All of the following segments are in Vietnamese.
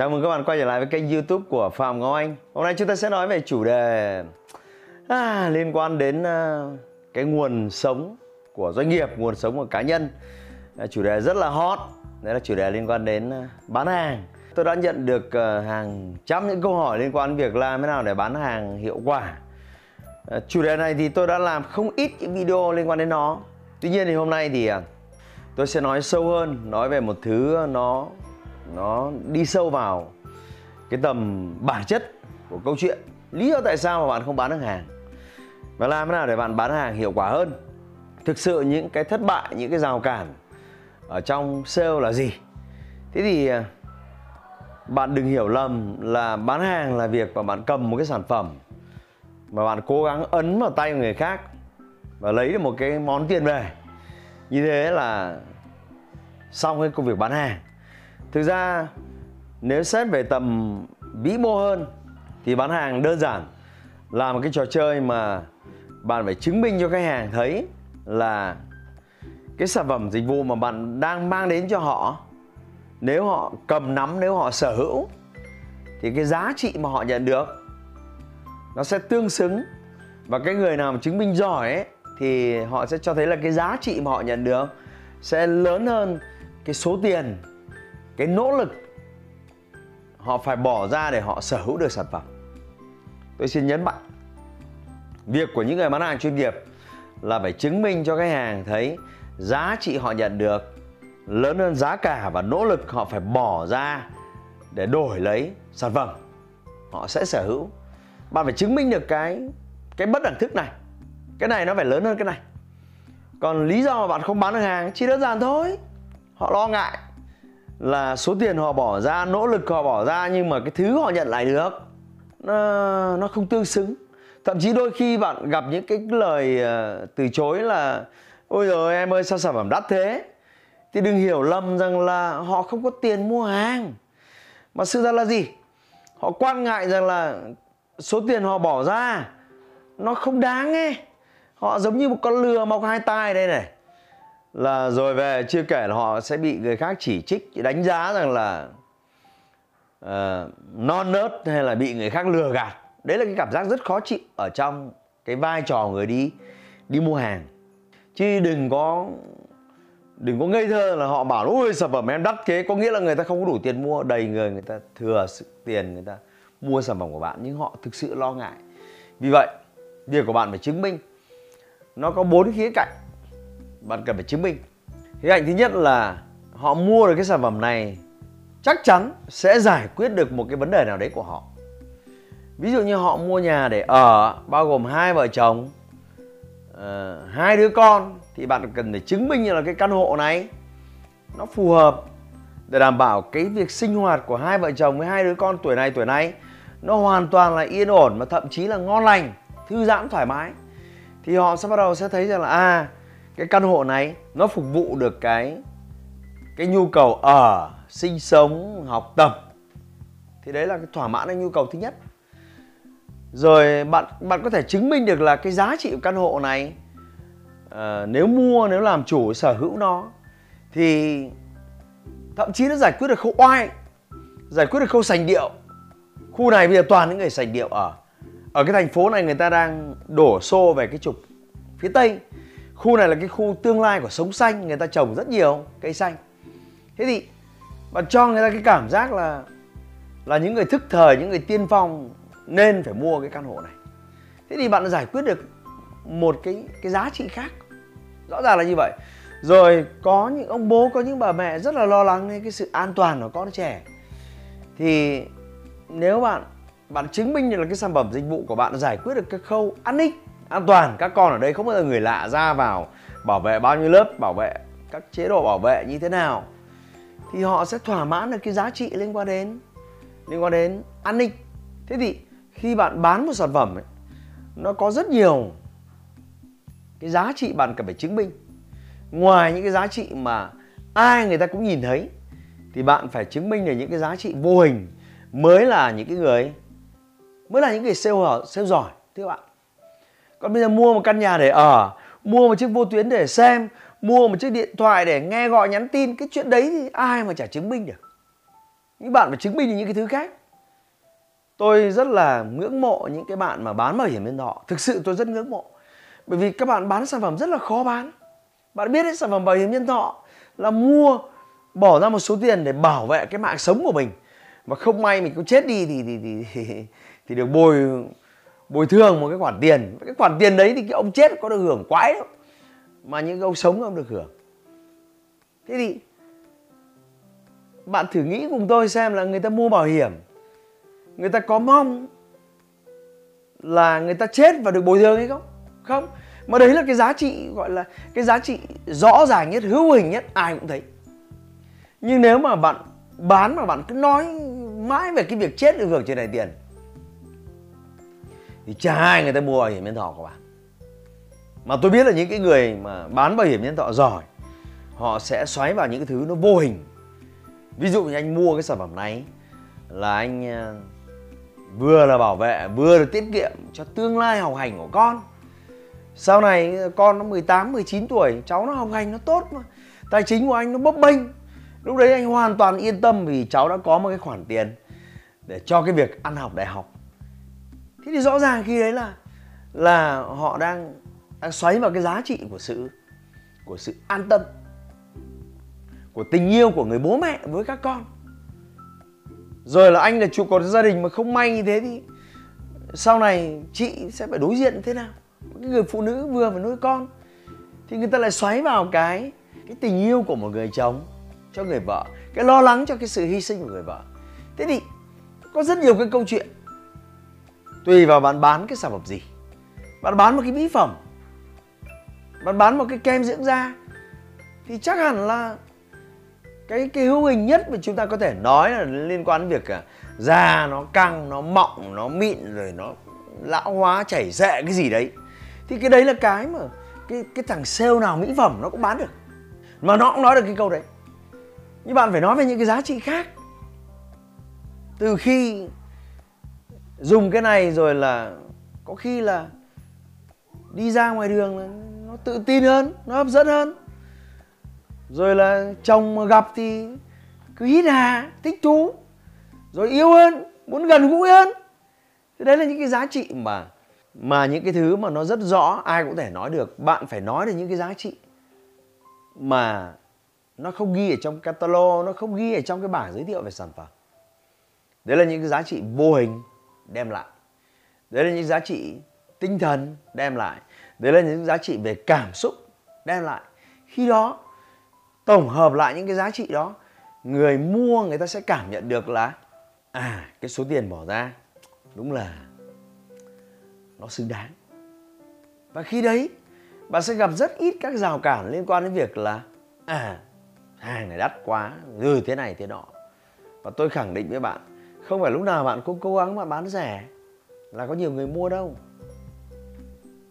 Chào mừng các bạn quay trở lại với kênh youtube của Phạm Ngọc Anh. Hôm nay chúng ta sẽ nói về chủ đề à, liên quan đến à, cái nguồn sống của doanh nghiệp, nguồn sống của cá nhân. À, Chủ đề rất là hot, đấy là chủ đề liên quan đến à, bán hàng. Tôi đã nhận được à, hàng trăm những câu hỏi liên quan đến việc làm thế nào để bán hàng hiệu quả. À, Chủ đề này thì tôi đã làm không ít những video liên quan đến nó. Tuy nhiên thì hôm nay thì à, tôi sẽ nói sâu hơn, nói về một thứ nó nó đi sâu vào cái tầm bản chất của câu chuyện. Lý do tại sao mà bạn không bán được hàng? Và làm thế nào để bạn bán hàng hiệu quả hơn? Thực sự những cái thất bại, những cái rào cản ở trong sale là gì? Thế thì à, bạn đừng hiểu lầm là bán hàng là việc mà bạn cầm một cái sản phẩm mà bạn cố gắng ấn vào tay người khác và lấy được một cái món tiền về. Như thế là xong cái công việc bán hàng thực ra, nếu xét về tầm vĩ mô hơn, thì bán hàng đơn giản. Là một cái trò chơi mà bạn phải chứng minh cho khách hàng thấy là cái sản phẩm dịch vụ mà bạn đang mang đến cho họ, nếu họ cầm nắm, nếu họ sở hữu, thì cái giá trị mà họ nhận được, nó sẽ tương xứng. Và cái người nào mà chứng minh giỏi ấy, thì họ sẽ cho thấy là cái giá trị mà họ nhận được sẽ lớn hơn cái số tiền cái nỗ lực, họ phải bỏ ra để họ sở hữu được sản phẩm. Tôi xin nhấn mạnh, việc của những người bán hàng chuyên nghiệp là phải chứng minh cho khách hàng thấy giá trị họ nhận được lớn hơn giá cả và nỗ lực họ phải bỏ ra để đổi lấy sản phẩm họ sẽ sở hữu. Bạn phải chứng minh được cái cái bất đẳng thức này. Cái này nó phải lớn hơn cái này. Còn lý do mà bạn không bán được hàng chỉ đơn giản thôi. Họ lo ngại là số tiền họ bỏ ra, nỗ lực họ bỏ ra nhưng mà cái thứ họ nhận lại được, nó nó không tương xứng. Thậm chí đôi khi bạn gặp những cái lời ờ, từ chối là, ôi rồi em ơi, sao sản phẩm đắt thế? Thì đừng hiểu lầm rằng là họ không có tiền mua hàng. Mà sự ra là gì? Họ quan ngại rằng là số tiền họ bỏ ra nó không đáng ấy. Họ giống như một con lừa mọc hai tai đây này là rồi về chưa kể là họ sẽ bị người khác chỉ trích đánh giá rằng là uh, non nớt hay là bị người khác lừa gạt. Đấy là cái cảm giác rất khó chịu ở trong cái vai trò người đi đi mua hàng. Chứ đừng có đừng có ngây thơ là họ bảo ôi sản phẩm em đắt thế. Có nghĩa là người ta không có đủ tiền mua đầy người người ta thừa sự tiền người ta mua sản phẩm của bạn nhưng họ thực sự lo ngại. Vì vậy việc của bạn phải chứng minh. Nó có bốn khía cạnh bạn cần phải chứng minh. Khía cạnh thứ nhất là họ mua được cái sản phẩm này chắc chắn sẽ giải quyết được một cái vấn đề nào đấy của họ. Ví dụ như họ mua nhà để ở bao gồm hai vợ chồng uh, hai đứa con thì bạn cần phải chứng minh là cái căn hộ này nó phù hợp để đảm bảo cái việc sinh hoạt của hai vợ chồng với hai đứa con tuổi này tuổi này nó hoàn toàn là yên ổn mà thậm chí là ngon lành thư giãn thoải mái. Thì họ sẽ bắt đầu sẽ thấy rằng là à cái căn hộ này nó phục vụ được cái cái nhu cầu ở sinh sống học tập. Thì đấy là cái thỏa mãn cái nhu cầu thứ nhất. Rồi bạn bạn có thể chứng minh được là cái giá trị của căn hộ này uh, nếu mua nếu làm chủ sở hữu nó thì thậm chí nó giải quyết được khâu oai giải quyết được khâu sành điệu. Khu này bây giờ toàn những người sành điệu ở. Ở cái thành phố này người ta đang đổ xô về cái trục phía tây khu này là cái khu tương lai của sống xanh, người ta trồng rất nhiều cây xanh. Thế thì bạn cho người ta cái cảm giác là là những người thức thời, những người tiên phong nên phải mua cái căn hộ này. Thế thì bạn giải quyết được một cái cái giá trị khác. Rõ ràng là như vậy. Rồi có những, ông bố, có những bà mẹ rất là lo lắng đến cái sự an toàn của con trẻ. Thì nếu bạn bạn chứng minh được là cái sản phẩm dịch vụ của bạn giải quyết được cái khâu an ninh an toàn. Các con ở đây không bao giờ người lạ ra vào bảo vệ bao nhiêu lớp bảo vệ các chế độ bảo vệ như thế nào thì họ sẽ thỏa mãn được cái giá trị liên quan đến liên quan đến an ninh. Thế thì khi bạn bán một sản phẩm ấy, nó có rất nhiều cái giá trị bạn cần phải chứng minh. Ngoài những cái giá trị mà ai người ta cũng nhìn thấy thì bạn phải chứng minh được những cái giá trị vô hình mới là những cái người mới là những người sale sale giỏi thưa bạn còn bây giờ mua một căn nhà để ở mua một chiếc vô tuyến để xem mua một chiếc điện thoại để nghe gọi nhắn tin cái chuyện đấy thì ai mà chả chứng minh được. Những bạn phải chứng minh được những cái thứ khác. Tôi rất là ngưỡng mộ những cái bạn mà bán bảo hiểm nhân thọ. Thực sự tôi rất ngưỡng mộ. Bởi vì các bạn bán sản phẩm rất là khó bán. Bạn biết đấy sản phẩm bảo hiểm nhân thọ là mua bỏ ra một số tiền để bảo vệ cái mạng sống của mình. Mà không may mình có chết đi thì thì thì thì, thì được bồi bồi thường một cái khoản tiền. Cái khoản tiền đấy thì cái ông chết có được hưởng quái đâu mà những ông sống không được hưởng. Thế thì bạn thử nghĩ cùng tôi xem là người ta mua bảo hiểm, người ta có mong là người ta chết và được bồi thường hay không? Không. Mà đấy là cái giá trị, gọi là cái giá trị rõ ràng nhất, hữu hình nhất, ai cũng thấy. Nhưng nếu mà bạn bán mà bạn cứ nói mãi về cái việc chết được hưởng trên này tiền thì chả ai người ta mua bảo hiểm nhân thọ của bạn. Mà tôi biết là những cái người mà bán bảo hiểm nhân thọ giỏi họ sẽ xoáy vào những cái thứ nó vô hình. Ví dụ như anh mua cái sản phẩm này là anh ờ, vừa là bảo vệ vừa là tiết kiệm cho tương lai học hành của con. Sau này ờ, con nó 18, 19 tuổi cháu nó học hành nó tốt mà tài chính của anh nó bấp bênh. Lúc đấy anh hoàn toàn yên tâm vì cháu đã có một cái khoản tiền để cho cái việc ăn học đại học thế thì rõ ràng khi đấy là là họ đang đang xoáy vào cái giá trị của sự của sự an tâm, của tình yêu của người bố mẹ với các con. Rồi là anh là trụ cột gia đình mà không may như thế thì sau này chị sẽ phải đối diện thế nào? Cái người phụ nữ vừa phải nuôi con thì người ta lại xoáy vào cái cái tình yêu của một người chồng cho người vợ, cái lo lắng cho cái sự hy sinh của người vợ. Thế thì có rất nhiều cái câu chuyện tùy vào bạn bán cái sản phẩm gì. Bạn bán một cái mỹ phẩm. Bạn bán một cái kem dưỡng da. Thì chắc hẳn là cái cái hữu hình nhất mà chúng ta có thể nói là liên quan đến việc à, da nó căng, nó mọng, nó mịn, rồi nó lão hóa, chảy xệ cái gì đấy. Thì cái đấy là cái mà cái cái thằng sale nào mỹ phẩm nó cũng bán được. Mà nó cũng nói được cái câu đấy. Nhưng bạn phải nói về những cái giá trị khác. Từ khi dùng cái này rồi là có khi là đi ra ngoài đường là nó tự tin hơn, nó hấp dẫn hơn. Rồi là chồng mà gặp thì cứ hít hà, thích thú, rồi yêu hơn, muốn gần gũi hơn. Thế đấy là những cái giá trị mà mà những cái thứ mà nó rất rõ, ai cũng thể nói được. Bạn phải nói được những cái giá trị mà nó không ghi ở trong catalog, nó không ghi ở trong cái bảng giới thiệu về sản phẩm. Đấy là những cái giá trị vô hình đem lại. Đấy là những giá trị tinh thần đem lại. Đấy là những giá trị về cảm xúc đem lại. Khi đó, tổng hợp lại những cái giá trị đó, người mua người ta sẽ cảm nhận được là à cái số tiền bỏ ra, đúng là nó xứng đáng. Và khi đấy, bạn sẽ gặp rất ít các rào cản liên quan đến việc là à hàng này đắt quá, rồi thế này thế nọ. Và tôi khẳng định với bạn không phải lúc nào bạn cũng cố gắng mà bán rẻ. Là có nhiều người mua đâu.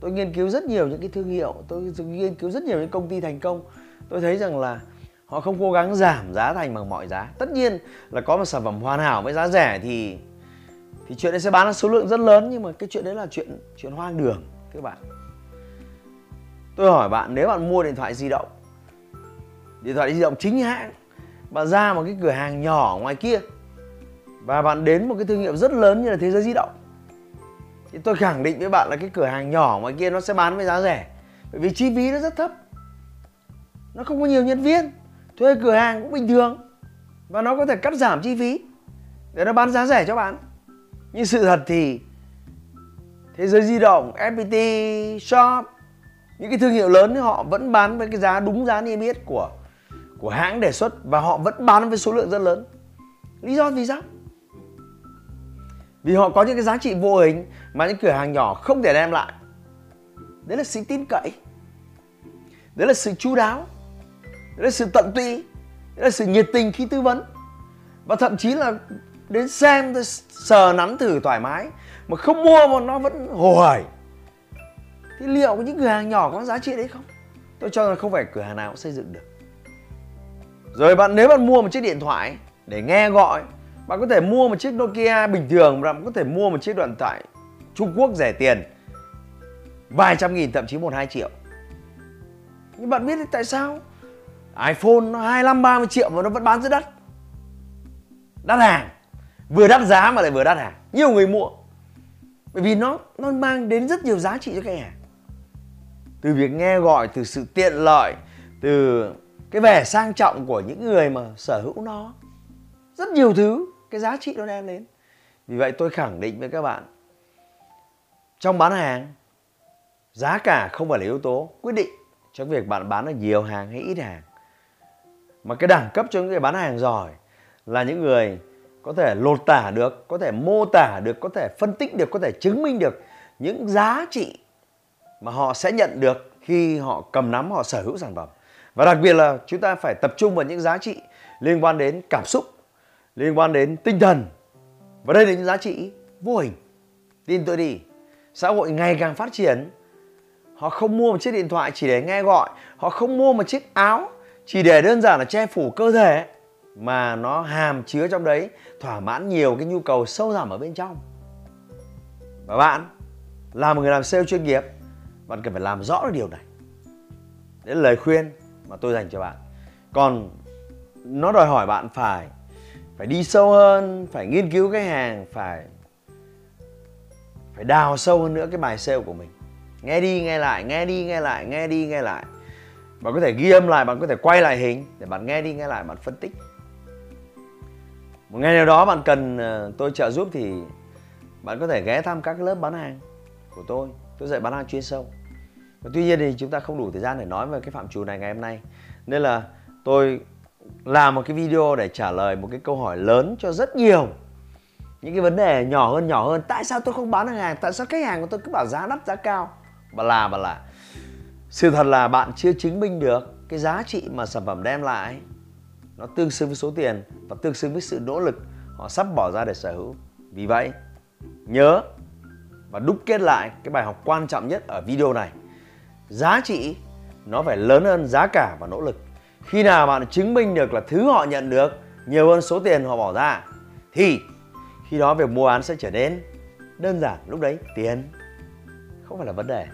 Tôi nghiên cứu rất nhiều những cái thương hiệu, tôi nghiên cứu rất nhiều những công ty thành công. Tôi thấy rằng là họ không cố gắng giảm giá thành bằng mọi giá. Tất nhiên là có một sản phẩm hoàn hảo với giá rẻ thì thì chuyện đấy sẽ bán ra số lượng rất lớn, nhưng mà cái chuyện đấy là chuyện chuyện hoang đường các bạn. Tôi hỏi bạn, nếu bạn mua điện thoại di động, điện thoại di động chính hãng, bạn ra một cái cửa hàng nhỏ ngoài kia và bạn đến một cái thương hiệu rất lớn như là thế giới di động. Thì tôi khẳng định với bạn là cái cửa hàng nhỏ ngoài kia nó sẽ bán với giá rẻ. Bởi vì chi phí nó rất thấp. Nó không có nhiều nhân viên. Thuê cửa hàng cũng bình thường. Và nó có thể cắt giảm chi phí để nó bán giá rẻ cho bạn. Nhưng sự thật thì thế giới di động fpt shop, những cái thương hiệu lớn thì họ vẫn bán với cái giá đúng giá niêm yết của của hãng đề xuất và họ vẫn bán với số lượng rất lớn. Lý do vì sao? Vì họ có những cái giá trị vô hình mà những cửa hàng nhỏ không thể đem lại. Đấy là sự tin cậy. Đấy là sự chú đáo. Đấy là sự tận tụy. Đấy là sự nhiệt tình khi tư vấn. Và thậm chí là đến xem sờ nắn thử thoải mái mà không mua mà nó vẫn hồ hởi. Thì liệu những cửa hàng nhỏ có giá trị đấy không? Tôi cho rằng không phải cửa hàng nào cũng xây dựng được. Rồi bạn, nếu bạn mua một chiếc điện thoại để nghe gọi bạn có thể mua một chiếc Nokia bình thường, bạn có thể mua một chiếc điện thoại Trung Quốc rẻ tiền. Vài trăm nghìn, thậm chí một hai triệu. Nhưng bạn biết tại sao? iPhone nó 25 30 triệu mà nó vẫn bán rất đắt đắt hàng. Vừa đắt giá mà lại vừa đắt hàng. Nhiều người mua. Bởi vì nó nó mang đến rất nhiều giá trị cho khách hàng. Từ việc nghe gọi, từ sự tiện lợi, từ cái vẻ sang trọng của những người mà sở hữu nó. Rất nhiều thứ cái giá trị nó đem đến. Vì vậy tôi khẳng định với các bạn, trong bán hàng, giá cả không phải là yếu tố quyết định cho việc bạn bán được nhiều hàng hay ít hàng. Mà cái đẳng cấp cho những người bán hàng giỏi là những người có thể lột tả được, có thể mô tả được, có thể phân tích được, có thể chứng minh được những giá trị mà họ sẽ nhận được khi họ cầm nắm, họ sở hữu sản phẩm. Và đặc biệt là chúng ta phải tập trung vào những giá trị liên quan đến cảm xúc liên quan đến tinh thần. Và đây là những giá trị vô hình. Tin tôi đi, xã hội ngày càng phát triển. Họ không mua một chiếc điện thoại chỉ để nghe gọi. Họ không mua một chiếc áo chỉ để đơn giản là che phủ cơ thể. Mà nó hàm chứa trong đấy thỏa mãn nhiều cái nhu cầu sâu thẳm ở bên trong. Và bạn là một người làm sale chuyên nghiệp, bạn cần phải làm rõ được điều này. Đấy là lời khuyên mà tôi dành cho bạn. Còn nó đòi hỏi bạn phải phải đi sâu hơn, phải nghiên cứu khách hàng, phải phải đào sâu hơn nữa cái bài sale của mình. Nghe đi, nghe lại, nghe đi, nghe lại, nghe đi, nghe lại. Bạn có thể ghi âm lại, bạn có thể quay lại hình để bạn nghe đi, nghe lại, bạn phân tích. Một ngày nào đó bạn cần ờ, tôi trợ giúp thì bạn có thể ghé thăm các lớp bán hàng của tôi. Tôi dạy bán hàng chuyên sâu. Và tuy nhiên thì chúng ta không đủ thời gian để nói về cái phạm trù này ngày hôm nay. Nên là tôi làm một cái video để trả lời một cái câu hỏi lớn cho rất nhiều. Những cái vấn đề nhỏ hơn nhỏ hơn. Tại sao tôi không bán được hàng? Tại sao khách hàng của tôi cứ bảo giá đắt, giá cao? Và là và là. Sự thật là bạn chưa chứng minh được cái giá trị mà sản phẩm đem lại. Nó tương xứng với số tiền và tương xứng với sự nỗ lực họ sắp bỏ ra để sở hữu. Vì vậy, nhớ và đúc kết lại cái bài học quan trọng nhất ở video này. Giá trị nó phải lớn hơn giá cả và nỗ lực khi nào bạn chứng minh được là thứ họ nhận được, nhiều hơn số tiền họ bỏ ra, thì khi đó việc mua bán sẽ trở nên đơn giản lúc đấy, tiền. Không phải là vấn đề.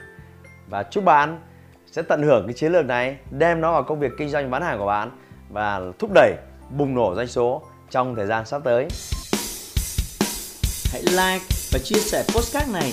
Và chúc bạn sẽ tận hưởng cái chiến lược này, đem nó vào công việc kinh doanh bán hàng của bạn và thúc đẩy bùng nổ doanh số trong thời gian sắp tới. Hãy like và chia sẻ postcard này